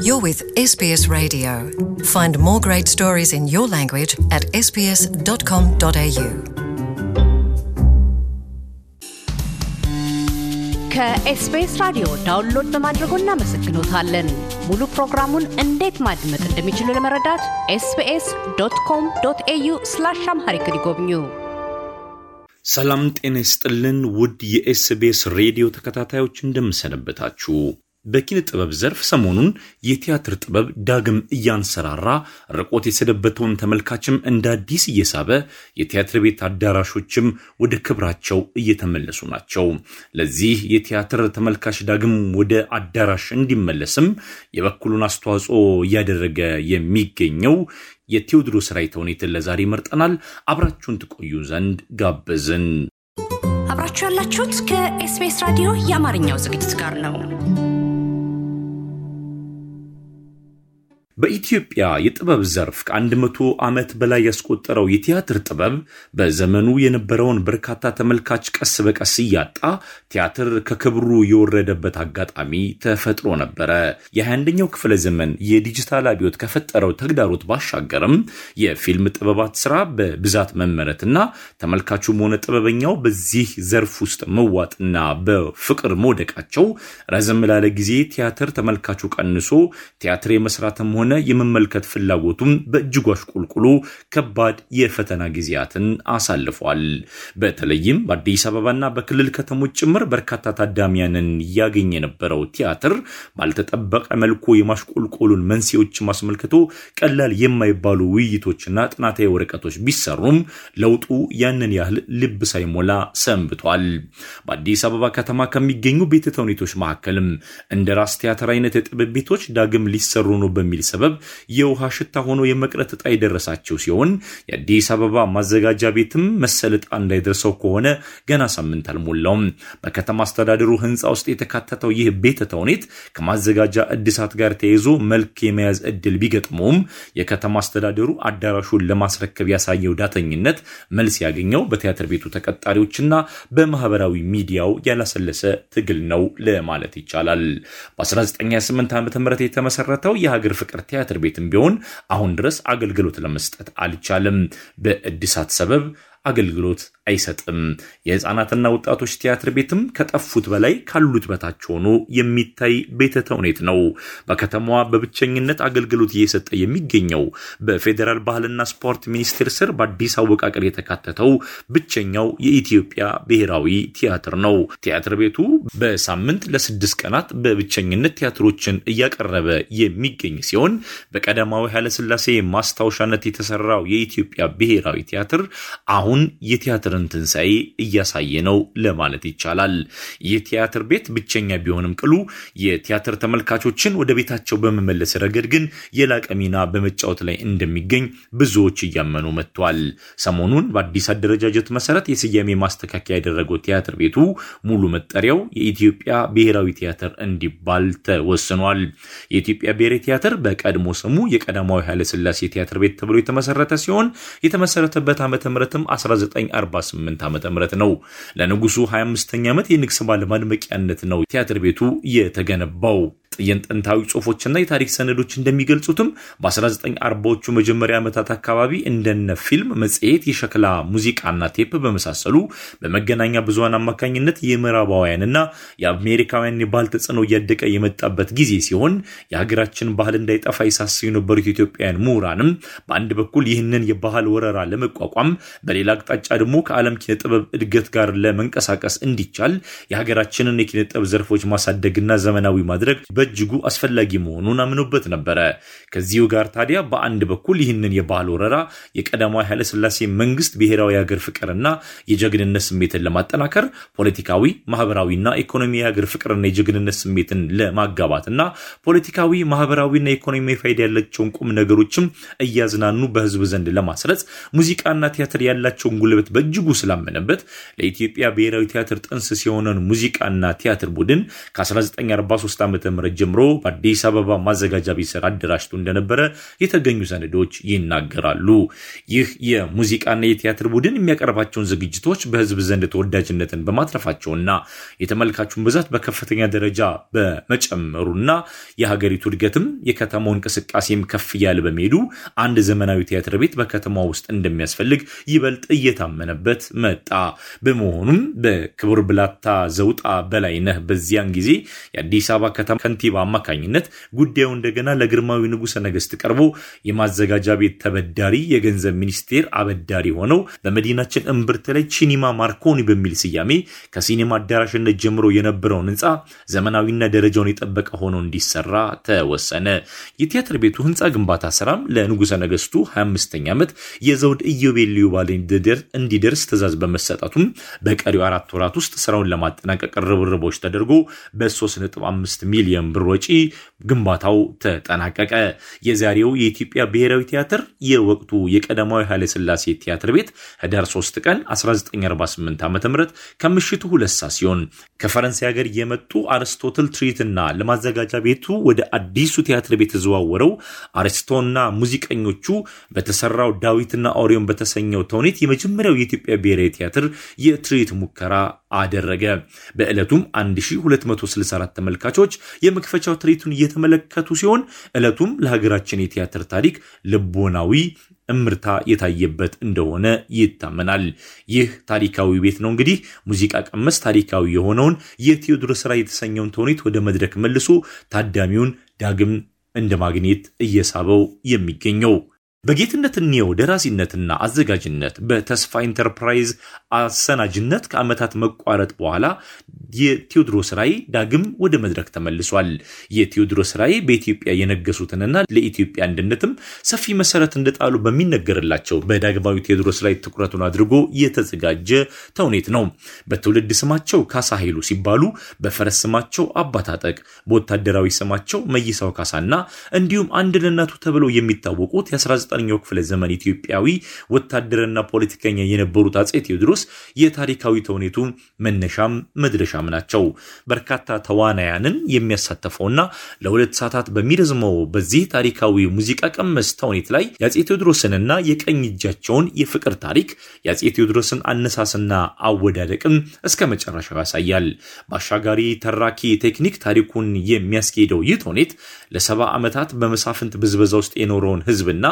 You're with SBS Radio. Find more great stories in your language at sbs.com.au. ከኤስቢኤስ ራዲዮ ዳውንሎድ በማድረጎ እናመሰግኖታለን። ሙሉ ፕሮግራሙን እንዴት ማድመጥ እንደሚችሉ ለመረዳት ኤስቢኤስ ዶት ኮም ዶት ኤዩ ስላሽ አምሃሪክ ይጎብኙ። ሰላም ጤና ይስጥልን ውድ የኤስቢኤስ ሬዲዮ ተከታታዮች እንደምሰነበታችሁ። በኪነ ጥበብ ዘርፍ ሰሞኑን የቲያትር ጥበብ ዳግም እያንሰራራ ርቆት የሰደበተውን ተመልካችም እንደ አዲስ እየሳበ የቲያትር ቤት አዳራሾችም ወደ ክብራቸው እየተመለሱ ናቸው። ለዚህ የቲያትር ተመልካች ዳግም ወደ አዳራሽ እንዲመለስም የበኩሉን አስተዋጽኦ እያደረገ የሚገኘው የቴዎድሮስ ራዕይ ተውኔትን ለዛሬ መርጠናል። አብራችሁን ትቆዩ ዘንድ ጋበዝን። አብራችሁ ያላችሁት ከኤስቢኤስ ራዲዮ የአማርኛው ዝግጅት ጋር ነው። በኢትዮጵያ የጥበብ ዘርፍ ከአንድ መቶ ዓመት በላይ ያስቆጠረው የቲያትር ጥበብ በዘመኑ የነበረውን በርካታ ተመልካች ቀስ በቀስ እያጣ ቲያትር ከክብሩ የወረደበት አጋጣሚ ተፈጥሮ ነበረ። የ21ኛው ክፍለ ዘመን የዲጂታል አብዮት ከፈጠረው ተግዳሮት ባሻገርም የፊልም ጥበባት ስራ በብዛት መመረትና ተመልካቹም ሆነ ጥበበኛው በዚህ ዘርፍ ውስጥ መዋጥና በፍቅር መውደቃቸው ረዘም ላለ ጊዜ ቲያትር ተመልካቹ ቀንሶ ቲያትር የመስራትም ሆነ የመመልከት ፍላጎቱም በእጅጉ አሽቆልቁሎ ከባድ የፈተና ጊዜያትን አሳልፏል። በተለይም በአዲስ አበባና በክልል ከተሞች ጭምር በርካታ ታዳሚያንን ያገኝ የነበረው ቲያትር ባልተጠበቀ መልኩ የማሽቆልቆሉን መንስኤዎችም አስመልክቶ ቀላል የማይባሉ ውይይቶችና ጥናታዊ ወረቀቶች ቢሰሩም ለውጡ ያንን ያህል ልብ ሳይሞላ ሰንብቷል። በአዲስ አበባ ከተማ ከሚገኙ ቤተ ተውኔቶች መካከልም እንደ ራስ ቲያትር አይነት የጥበብ ቤቶች ዳግም ሊሰሩ ነው በሚል ሰበብ የውሃ ሽታ ሆኖ የመቅረት ዕጣ የደረሳቸው ሲሆን የአዲስ አበባ ማዘጋጃ ቤትም መሰል ዕጣ እንዳይደርሰው ከሆነ ገና ሳምንት አልሞላውም። በከተማ አስተዳደሩ ሕንፃ ውስጥ የተካተተው ይህ ቤተ ተውኔት ከማዘጋጃ እድሳት ጋር ተያይዞ መልክ የመያዝ እድል ቢገጥመውም የከተማ አስተዳደሩ አዳራሹን ለማስረከብ ያሳየው ዳተኝነት መልስ ያገኘው በቲያትር ቤቱ ተቀጣሪዎችና በማህበራዊ ሚዲያው ያላሰለሰ ትግል ነው ለማለት ይቻላል። በ1928 ዓ ም የተመሰረተው የሀገር ፍቅር ቲያትር ቤትም ቢሆን አሁን ድረስ አገልግሎት ለመስጠት አልቻለም። በእድሳት ሰበብ አገልግሎት አይሰጥም። የህፃናትና ወጣቶች ቲያትር ቤትም ከጠፉት በላይ ካሉት በታች ሆኖ የሚታይ ቤተ ተውኔት ነው። በከተማዋ በብቸኝነት አገልግሎት እየሰጠ የሚገኘው በፌዴራል ባህልና ስፖርት ሚኒስቴር ስር በአዲስ አወቃቀር የተካተተው ብቸኛው የኢትዮጵያ ብሔራዊ ቲያትር ነው። ቲያትር ቤቱ በሳምንት ለስድስት ቀናት በብቸኝነት ቲያትሮችን እያቀረበ የሚገኝ ሲሆን በቀዳማዊ ኃይለሥላሴ ማስታወሻነት የተሰራው የኢትዮጵያ ብሔራዊ ቲያትር አሁን የቲያትርን ትንሣኤ እያሳየ ነው ለማለት ይቻላል። ይህ ቲያትር ቤት ብቸኛ ቢሆንም ቅሉ የቲያትር ተመልካቾችን ወደ ቤታቸው በመመለስ ረገድ ግን የላቀ ሚና በመጫወት ላይ እንደሚገኝ ብዙዎች እያመኑ መጥቷል። ሰሞኑን በአዲስ አደረጃጀት መሰረት የስያሜ ማስተካከያ ያደረገው ቲያትር ቤቱ ሙሉ መጠሪያው የኢትዮጵያ ብሔራዊ ቲያትር እንዲባል ተወስኗል። የኢትዮጵያ ብሔራዊ ቲያትር በቀድሞ ስሙ የቀዳማዊ ኃይለሥላሴ ቲያትር ቤት ተብሎ የተመሰረተ ሲሆን የተመሰረተበት ዓመተ ምሕረትም 1948 ዓ ም ነው። ለንጉሱ 25ኛ ዓመት የንግስ በዓል ማድመቂያነት ነው ቲያትር ቤቱ የተገነባው። ጥንታዊ ጽሁፎችና የታሪክ ሰነዶች እንደሚገልጹትም በ1940ዎቹ መጀመሪያ ዓመታት አካባቢ እንደነ ፊልም፣ መጽሔት፣ የሸክላ ሙዚቃና ቴፕ በመሳሰሉ በመገናኛ ብዙሃን አማካኝነት የምዕራባውያንና የአሜሪካውያን የባህል ተጽዕኖ እያደቀ የመጣበት ጊዜ ሲሆን የሀገራችን ባህል እንዳይጠፋ የሳሰቡ የነበሩት ኢትዮጵያውያን ምሁራንም በአንድ በኩል ይህንን የባህል ወረራ ለመቋቋም በሌላ አቅጣጫ ደግሞ ከዓለም ኪነ እድገት ጋር ለመንቀሳቀስ እንዲቻል የሀገራችንን የኪነ ጥበብ ዘርፎች ማሳደግና ዘመናዊ ማድረግ በእጅጉ አስፈላጊ መሆኑን አምኖበት ነበረ። ከዚሁ ጋር ታዲያ በአንድ በኩል ይህንን የባህል ወረራ የቀዳማዊ ኃይለሥላሴ መንግስት ብሔራዊ የሀገር ፍቅርና የጀግንነት ስሜትን ለማጠናከር ፖለቲካዊ፣ ማህበራዊና ኢኮኖሚ የሀገር ፍቅርና የጀግንነት ስሜትን ለማጋባትና ፖለቲካዊ፣ ማህበራዊና ኢኮኖሚ ፋይዳ ያላቸውን ቁም ነገሮችም እያዝናኑ በህዝብ ዘንድ ለማስረጽ ሙዚቃና ቲያትር ያላቸውን ጉልበት በእጅጉ ስላመነበት ለኢትዮጵያ ብሔራዊ ቲያትር ጥንስስ የሆነን ሙዚቃና ቲያትር ቡድን ከ1943 ዓ ም ዓመት ጀምሮ በአዲስ አበባ ማዘጋጃ ቤት ስር አደራጅቶ እንደነበረ የተገኙ ሰነዶች ይናገራሉ። ይህ የሙዚቃና የቲያትር ቡድን የሚያቀርባቸውን ዝግጅቶች በህዝብ ዘንድ ተወዳጅነትን በማትረፋቸውና የተመልካቹን ብዛት በከፍተኛ ደረጃ በመጨመሩና የሀገሪቱ እድገትም የከተማው እንቅስቃሴም ከፍ እያለ በመሄዱ አንድ ዘመናዊ ቲያትር ቤት በከተማ ውስጥ እንደሚያስፈልግ ይበልጥ እየታመነበት መጣ። በመሆኑም በክቡር ብላታ ዘውጣ በላይነህ በዚያን ጊዜ የአዲስ አበባ ከተማ ከንቲባ አማካኝነት ጉዳዩ እንደገና ለግርማዊ ንጉሠ ነገሥት ቀርቦ የማዘጋጃ ቤት ተበዳሪ የገንዘብ ሚኒስቴር አበዳሪ ሆነው በመዲናችን እምብርት ላይ ሲኒማ ማርኮኒ በሚል ስያሜ ከሲኒማ አዳራሽነት ጀምሮ የነበረውን ህንፃ ዘመናዊና ደረጃውን የጠበቀ ሆኖ እንዲሰራ ተወሰነ። የቲያትር ቤቱ ህንፃ ግንባታ ስራም ለንጉሠ ነገሥቱ 25ኛ ዓመት የዘውድ ኢዮቤልዩ በዓል እንዲደርስ ትእዛዝ በመሰጠቱም በቀሪው አራት ወራት ውስጥ ስራውን ለማጠናቀቅ ርብርቦች ተደርጎ በ3.5 ሚሊዮን ብር ወጪ ግንባታው ተጠናቀቀ። የዛሬው የኢትዮጵያ ብሔራዊ ቲያትር የወቅቱ የቀዳማዊ ኃይለ ሥላሴ ቲያትር ቤት ህዳር 3 ቀን 1948 ዓ ም ከምሽቱ ሁለት ሰዓት ሲሆን ከፈረንሳይ ሀገር የመጡ አርስቶትል ትርኢትና ለማዘጋጃ ቤቱ ወደ አዲሱ ቲያትር ቤት የተዘዋወረው አርስቶና ሙዚቀኞቹ በተሰራው ዳዊትና ኦሪዮን በተሰኘው ተውኔት የመጀመሪያው የኢትዮጵያ ብሔራዊ ቲያትር የትርኢት ሙከራ አደረገ። በዕለቱም 1264 ተመልካቾች የመክፈቻው ትርኢቱን እየተመለከቱ ሲሆን ዕለቱም ለሀገራችን የቲያትር ታሪክ ልቦናዊ እምርታ የታየበት እንደሆነ ይታመናል። ይህ ታሪካዊ ቤት ነው እንግዲህ ሙዚቃ ቀመስ ታሪካዊ የሆነውን የቴዎድሮስ ራዕይ የተሰኘውን ተውኔት ወደ መድረክ መልሶ ታዳሚውን ዳግም እንደ ማግኔት እየሳበው የሚገኘው። በጌትነት እንየው ደራሲነትና አዘጋጅነት በተስፋ ኢንተርፕራይዝ አሰናጅነት ከዓመታት መቋረጥ በኋላ የቴዎድሮስ ራዕይ ዳግም ወደ መድረክ ተመልሷል። የቴዎድሮስ ራዕይ በኢትዮጵያ የነገሱትንና ለኢትዮጵያ አንድነትም ሰፊ መሰረት እንደጣሉ በሚነገርላቸው በዳግማዊ ቴዎድሮስ ላይ ትኩረቱን አድርጎ የተዘጋጀ ተውኔት ነው። በትውልድ ስማቸው ካሳ ኃይሉ ሲባሉ በፈረስ ስማቸው አባታጠቅ፣ በወታደራዊ ስማቸው መይሳው ካሳና እንዲሁም አንድ ተብለው የሚታወቁት የ በ19ኛው ክፍለ ዘመን ኢትዮጵያዊ ወታደርና ፖለቲከኛ የነበሩት አጼ ቴዎድሮስ የታሪካዊ ተውኔቱ መነሻም መድረሻም ናቸው። በርካታ ተዋናያንን የሚያሳተፈውና ለሁለት ሰዓታት በሚረዝመው በዚህ ታሪካዊ ሙዚቃ ቀመስ ተውኔት ላይ የአጼ ቴዎድሮስንና የቀኝ እጃቸውን የፍቅር ታሪክ የአጼ ቴዎድሮስን አነሳስና አወዳደቅም እስከ መጨረሻው ያሳያል። በአሻጋሪ ተራኪ ቴክኒክ ታሪኩን የሚያስኬደው ይህ ተውኔት ለሰባ ዓመታት በመሳፍንት ብዝበዛ ውስጥ የኖረውን ህዝብና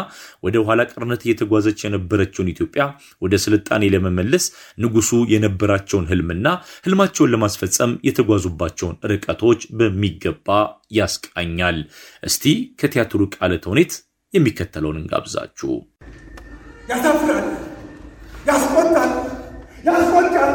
ወደ ኋላ ቀርነት እየተጓዘች የነበረችውን ኢትዮጵያ ወደ ስልጣኔ ለመመለስ ንጉሱ የነበራቸውን ህልምና ህልማቸውን ለማስፈጸም የተጓዙባቸውን ርቀቶች በሚገባ ያስቃኛል። እስቲ ከቲያትሩ ቃለ ተውኔት የሚከተለውን እንጋብዛችሁ። ያሳፍራል፣ ያስቆጣል፣ ያስቆጣል።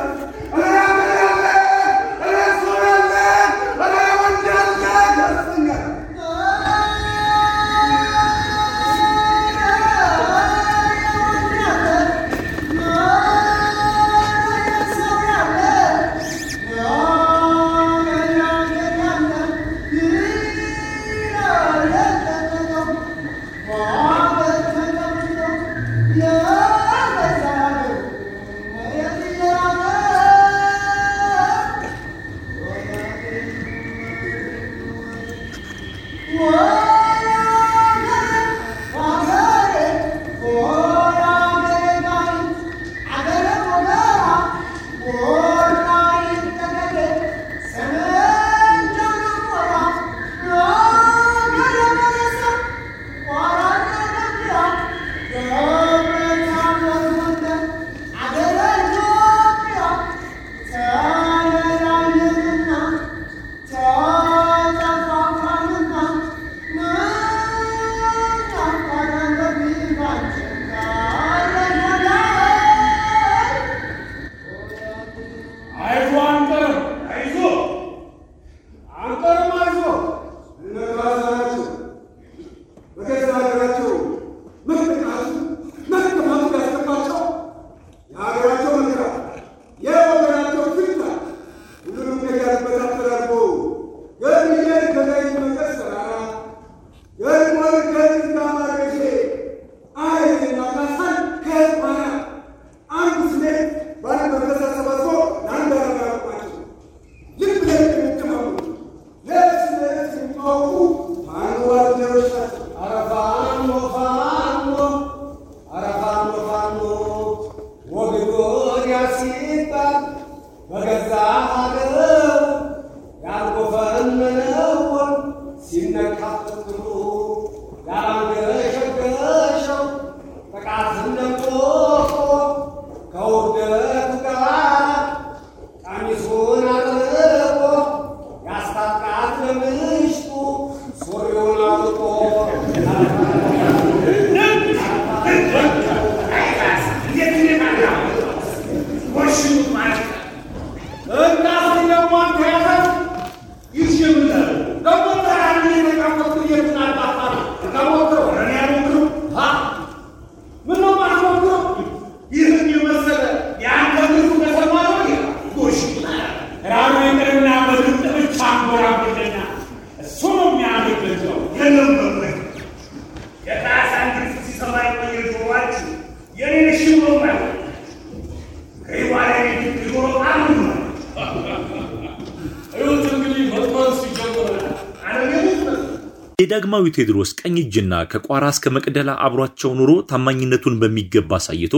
የዳግማዊ ቴዎድሮስ ቀኝ እጅና ከቋራ እስከ መቅደላ አብሯቸው ኑሮ ታማኝነቱን በሚገባ አሳይቶ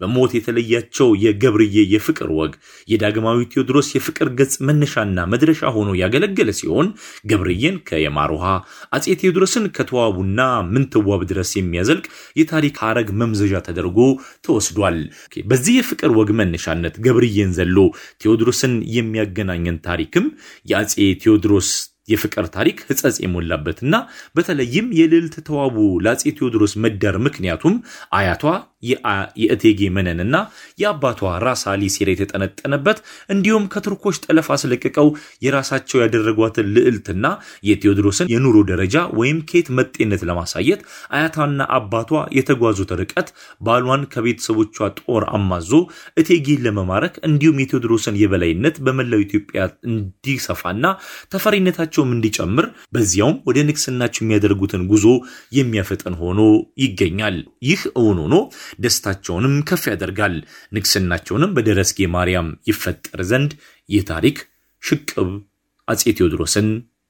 በሞት የተለያቸው የገብርዬ የፍቅር ወግ የዳግማዊ ቴዎድሮስ የፍቅር ገጽ መነሻና መድረሻ ሆኖ ያገለገለ ሲሆን ገብርዬን ከየማር ውሃ አጼ ቴዎድሮስን ከተዋቡና ምንትዋብ ድረስ የሚያዘልቅ የታሪክ ሐረግ መምዘዣ ተደርጎ ተወስዷል። በዚህ የፍቅር ወግ መነሻነት ገብርዬን ዘሎ ቴዎድሮስን የሚያገናኘን ታሪክም የአጼ ቴዎድሮስ የፍቅር ታሪክ ሕጸጽ የሞላበትና በተለይም የልዕልት ተዋቡ ለአጼ ቴዎድሮስ መዳር ምክንያቱም አያቷ የእቴጌ መነንና የአባቷ ራስ አሊ ሴራ የተጠነጠነበት እንዲሁም ከቱርኮች ጠለፍ አስለቅቀው የራሳቸው ያደረጓትን ልዕልትና የቴዎድሮስን የኑሮ ደረጃ ወይም ኬት መጤነት ለማሳየት አያቷና አባቷ የተጓዙት ርቀት ባሏን ከቤተሰቦቿ ጦር አማዞ እቴጌን ለመማረክ እንዲሁም የቴዎድሮስን የበላይነት በመላው ኢትዮጵያ እንዲሰፋና ተፈሪነታቸውም እንዲጨምር በዚያውም ወደ ንግስናቸው የሚያደርጉትን ጉዞ የሚያፈጥን ሆኖ ይገኛል። ይህ እውን ሆኖ ደስታቸውንም ከፍ ያደርጋል። ንግስናቸውንም በደረስጌ ማርያም ይፈጠር ዘንድ ይህ ታሪክ ሽቅብ አጼ ቴዎድሮስን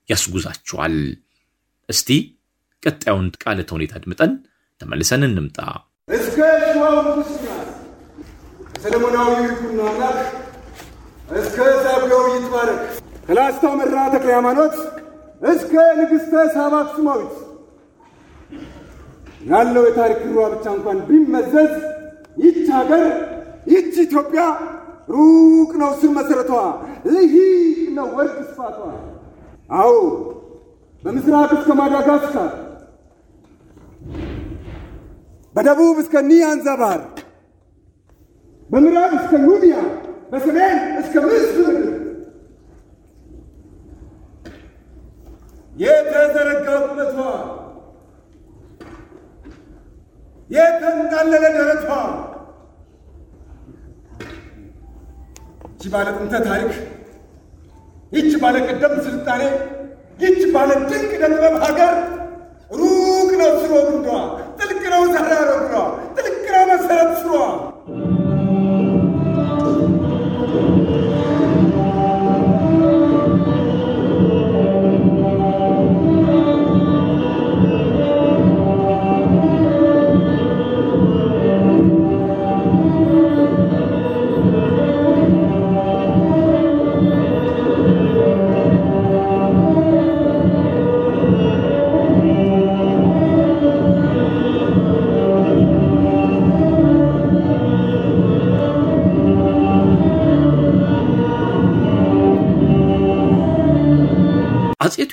ያስጉዛቸዋል። እስቲ ቀጣዩን ቃለ ተውኔት አድምጠን ተመልሰን እንምጣ። እስከ ከሰለሞናዊ ይኩኖ አምላክ እስከ ዛጉዌው ይትባረክ ከላስታው መራ ተክለ ሃይማኖት እስከ ንግሥተ ሳባ አክሱማዊት ያለው የታሪክ ሯ ብቻ እንኳን ቢመዘዝ ይች ሀገር ይች ኢትዮጵያ ሩቅ ነው ስር መሠረቷ፣ ልሂቅ ነው ወርድ ስፋቷ። አዎ በምስራቅ እስከ ማዳጋስካር በደቡብ እስከ ኒያንዛ ባህር፣ በምዕራብ እስከ ኑቢያ፣ በሰሜን እስከ ምስር የተዘረጋ የተንጣለለ ደረቷ ይቺ ባለ ጥንተ ታሪክ፣ ይቺ ባለ ቀደም ስልጣኔ፣ ይቺ ባለ ድንቅ ደጥበብ ሀገር ሩቅ ነው ስሮ ግንዷ፣ ጥልቅ ነው ዛራ ረግሯ፣ ጥልቅ ነው መሰረት ስሯ።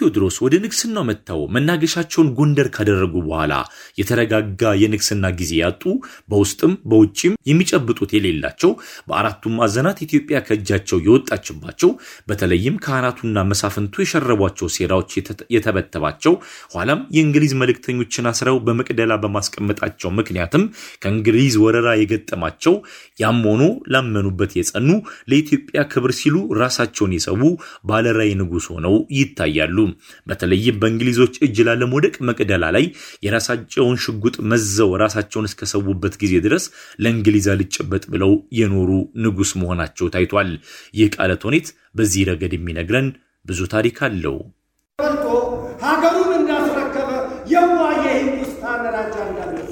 ቴዎድሮስ ወደ ንግስናው መጥተው መናገሻቸውን ጎንደር ካደረጉ በኋላ የተረጋጋ የንግስና ጊዜ ያጡ፣ በውስጥም በውጭም የሚጨብጡት የሌላቸው፣ በአራቱም ማዕዘናት ኢትዮጵያ ከእጃቸው የወጣችባቸው፣ በተለይም ካህናቱና መሳፍንቱ የሸረቧቸው ሴራዎች የተበተባቸው፣ ኋላም የእንግሊዝ መልእክተኞችን አስረው በመቅደላ በማስቀመጣቸው ምክንያትም ከእንግሊዝ ወረራ የገጠማቸው፣ ያም ሆኖ ላመኑበት የጸኑ፣ ለኢትዮጵያ ክብር ሲሉ ራሳቸውን የሰዉ ባለራዕይ ንጉሥ ሆነው ይታያሉ። በተለይም በእንግሊዞች እጅ ላለመውደቅ መቅደላ ላይ የራሳቸውን ሽጉጥ መዘው ራሳቸውን እስከሰዉበት ጊዜ ድረስ ለእንግሊዝ አልጨበጥ ብለው የኖሩ ንጉሥ መሆናቸው ታይቷል። ይህ ቃለ ተውኔት በዚህ ረገድ የሚነግረን ብዙ ታሪክ አለው። ሀገሩን እንዳስረከበ የዋ የሂንዱስታን ራጃ እንዳለስ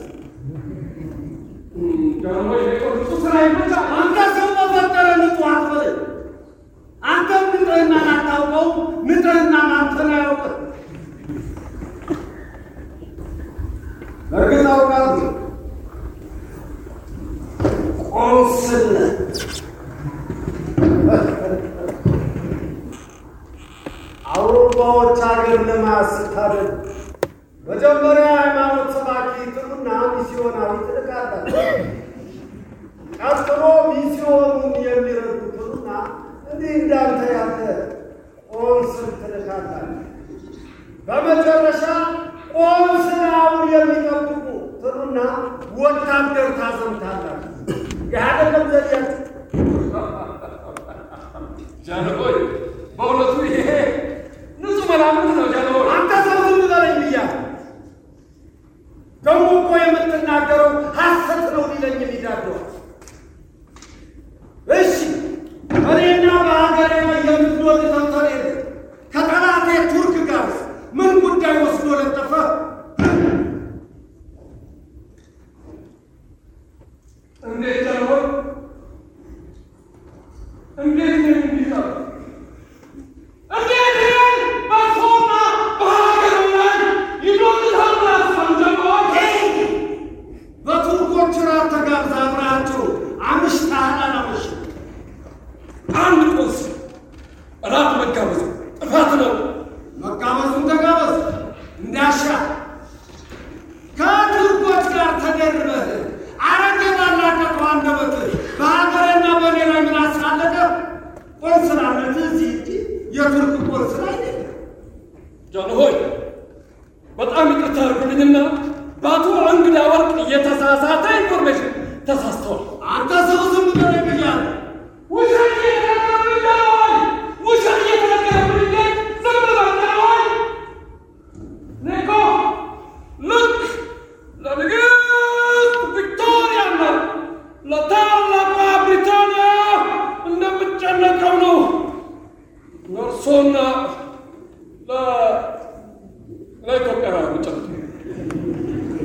ले तो कह रहा हूँ चलते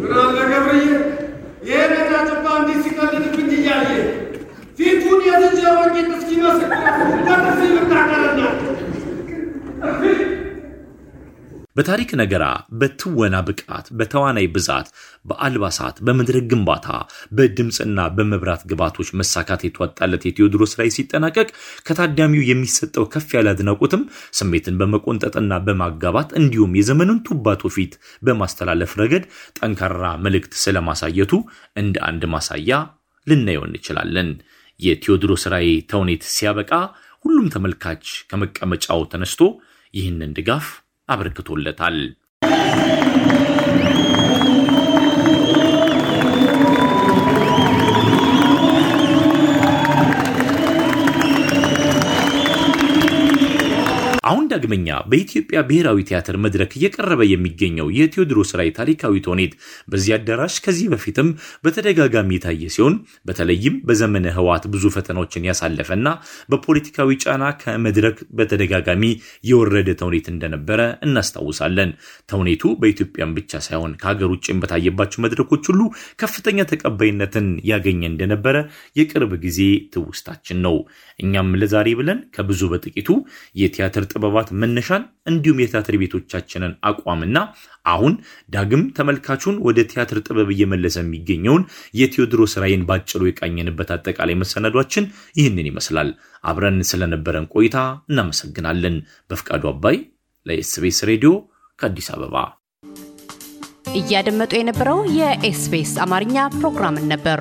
नाम लगे भैया ये ना जा चप्पा अंधी सिकल ने पिंदी जाइए तीन दुनिया से जीवन की तस्कीमा सकता है तस्कीमा का በታሪክ ነገራ፣ በትወና ብቃት፣ በተዋናይ ብዛት፣ በአልባሳት፣ በመድረክ ግንባታ፣ በድምፅና በመብራት ግባቶች መሳካት የተዋጣለት የቴዎድሮስ ራዕይ ሲጠናቀቅ ከታዳሚው የሚሰጠው ከፍ ያለ አድናቆትም ስሜትን በመቆንጠጥና በማጋባት እንዲሁም የዘመኑን ቱባ ትውፊት በማስተላለፍ ረገድ ጠንካራ መልእክት ስለማሳየቱ እንደ አንድ ማሳያ ልናየው እንችላለን። የቴዎድሮስ ራዕይ ተውኔት ሲያበቃ ሁሉም ተመልካች ከመቀመጫው ተነስቶ ይህንን ድጋፍ አበርክቶለታል። አሁን ዳግመኛ በኢትዮጵያ ብሔራዊ ቲያትር መድረክ እየቀረበ የሚገኘው የቴዎድሮስ ራዕይ ታሪካዊ ተውኔት በዚህ አዳራሽ ከዚህ በፊትም በተደጋጋሚ የታየ ሲሆን በተለይም በዘመነ ህወሓት ብዙ ፈተናዎችን ያሳለፈና በፖለቲካዊ ጫና ከመድረክ በተደጋጋሚ የወረደ ተውኔት እንደነበረ እናስታውሳለን። ተውኔቱ በኢትዮጵያም ብቻ ሳይሆን ከሀገር ውጭም በታየባቸው መድረኮች ሁሉ ከፍተኛ ተቀባይነትን ያገኘ እንደነበረ የቅርብ ጊዜ ትውስታችን ነው። እኛም ለዛሬ ብለን ከብዙ በጥቂቱ የቲያትር ጥበባት መነሻን እንዲሁም የቲያትር ቤቶቻችንን አቋምና አሁን ዳግም ተመልካቹን ወደ ቲያትር ጥበብ እየመለሰ የሚገኘውን የቴዎድሮስ ራዕይን ባጭሩ የቃኘንበት አጠቃላይ መሰናዷችን ይህንን ይመስላል። አብረን ስለነበረን ቆይታ እናመሰግናለን። በፍቃዱ አባይ ለኤስቤስ ሬዲዮ ከአዲስ አበባ እያደመጡ የነበረው የኤስቢኤስ አማርኛ ፕሮግራምን ነበር።